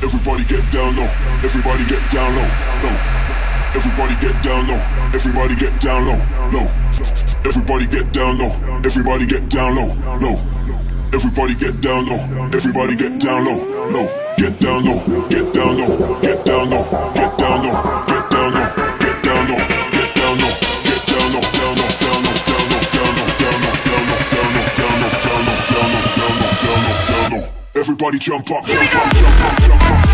Everybody get down low. Everybody get down low. Low. Everybody get down low. Everybody get down low. Low. Everybody get down low. Everybody get down low. Low. Everybody get down low. Everybody get down low. Low. Get down low. Get down low. Get down low. Get down low. Get down low. Everybody jump up, jump up, jump up, jump up.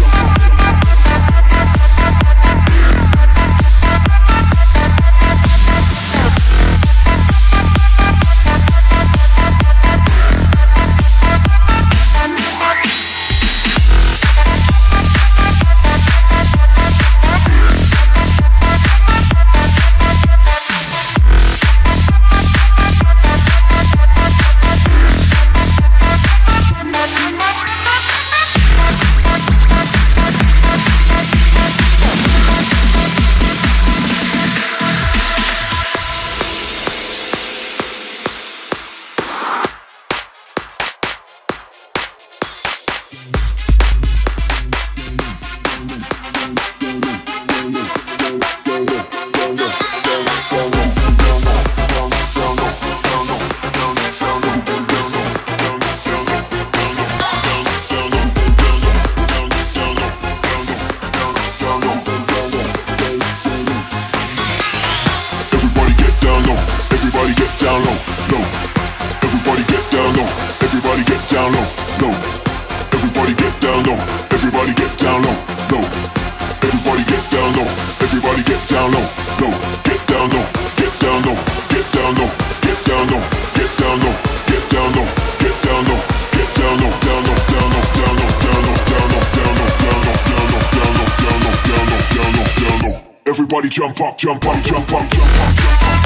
Everybody jump up, jump up, jump up, jump up. Jump up.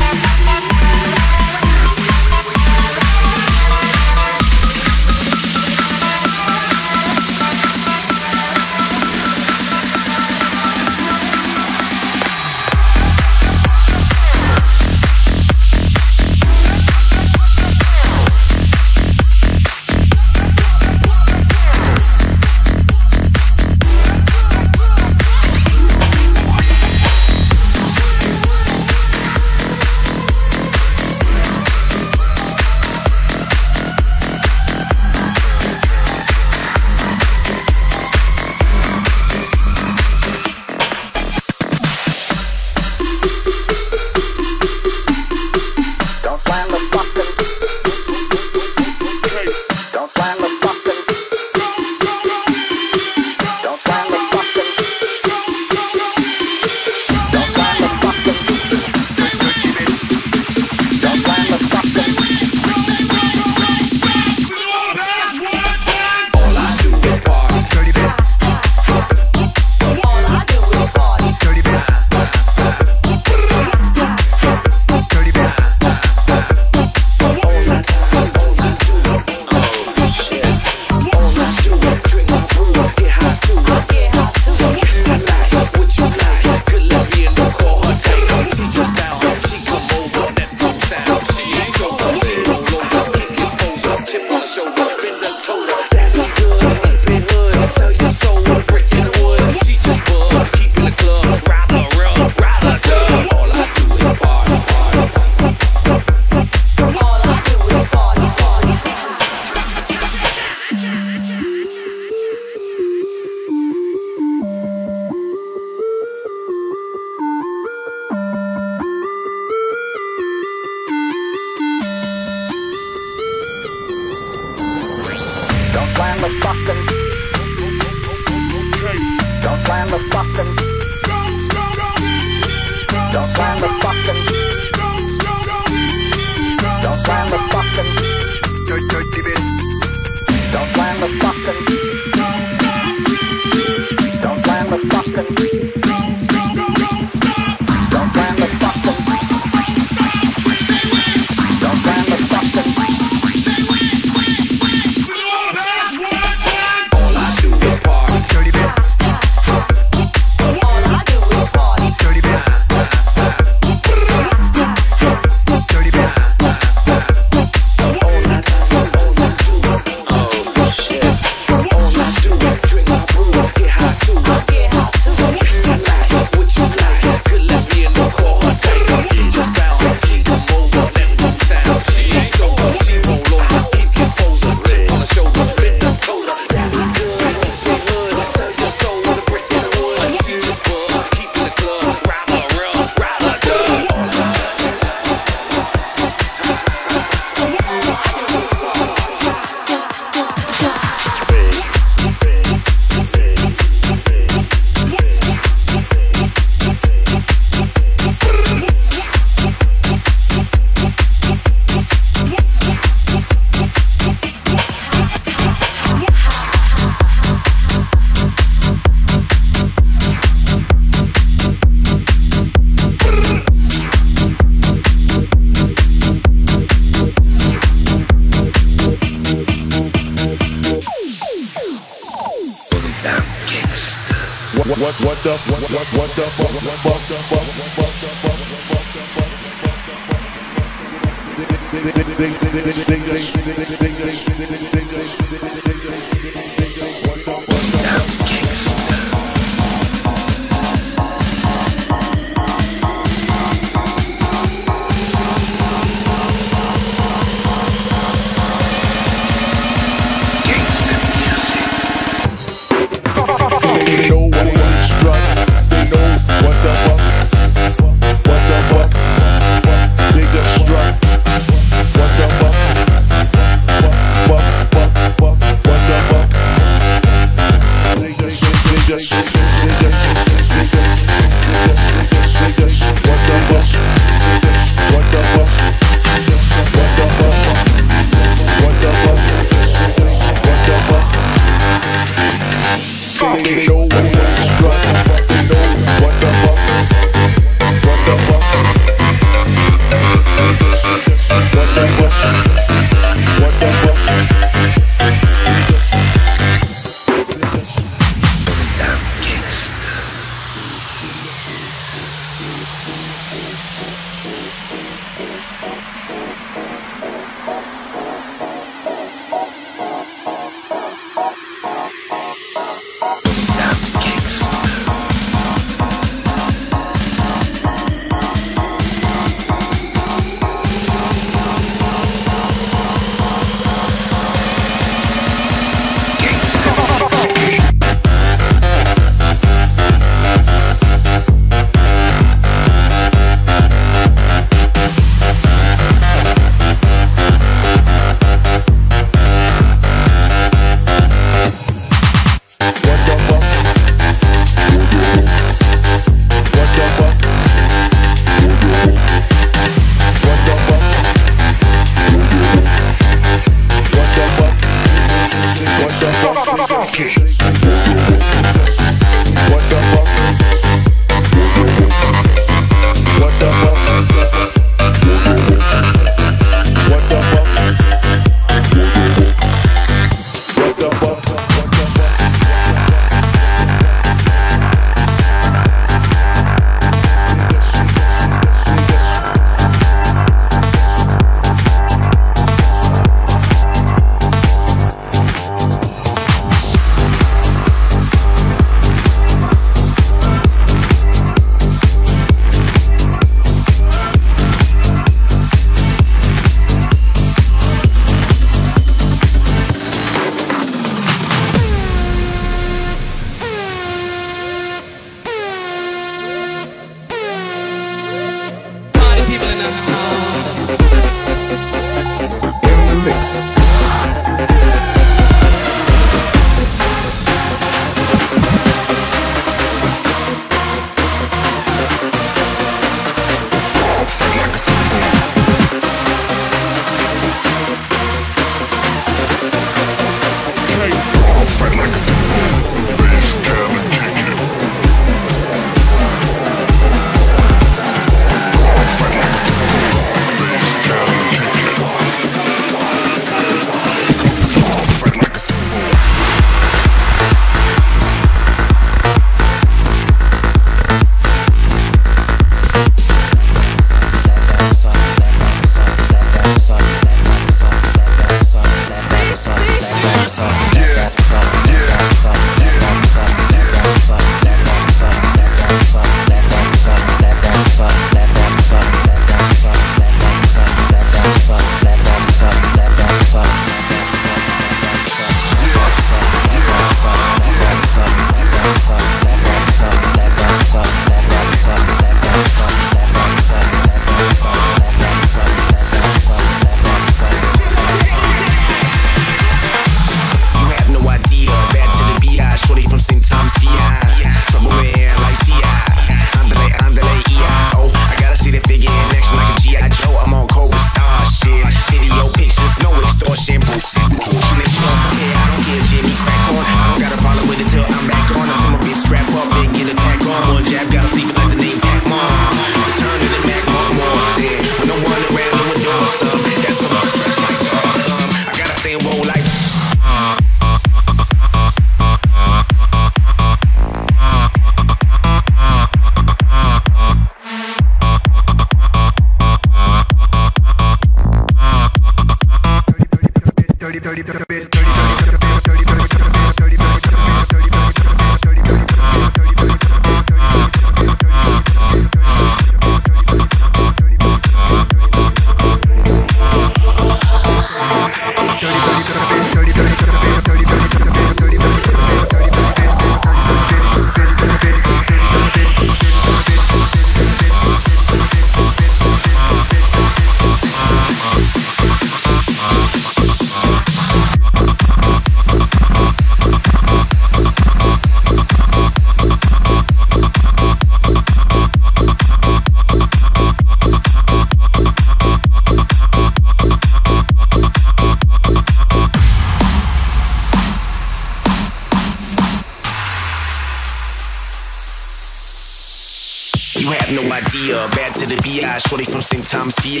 Idea. Bad to the BI, shorty from St. Thomas DI.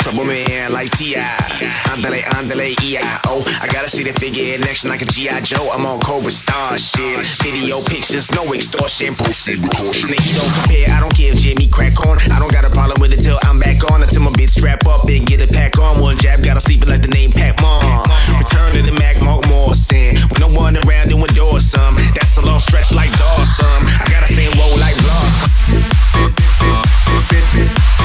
Trouble man like T.I. Andale, andale, E-I-O. I gotta see the figure in action like a G.I. Joe. I'm on Cobra Star shit. Video pictures, no extortion. Proceed with caution. Nigga, don't compare, I don't give Jimmy crack on. I don't got a problem with it till I'm back on. Until my bitch strap up and get a pack on. One jab, gotta sleep it like the name Pac Mom. Return to the Mack, Mark Morrison. With no one around to endorse some. That's a long stretch like Dawson. I gotta say roll like Blossom. Man,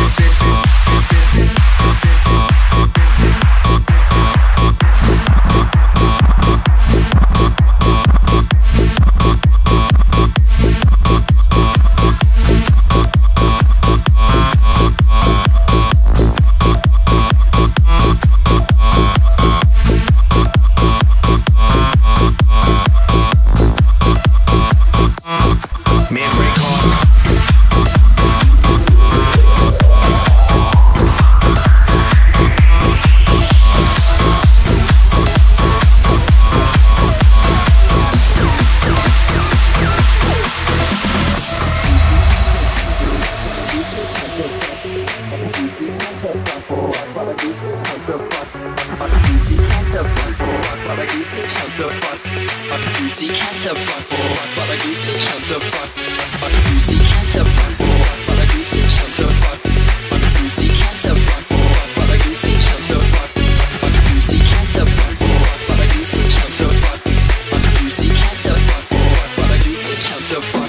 so far.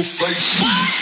Your face.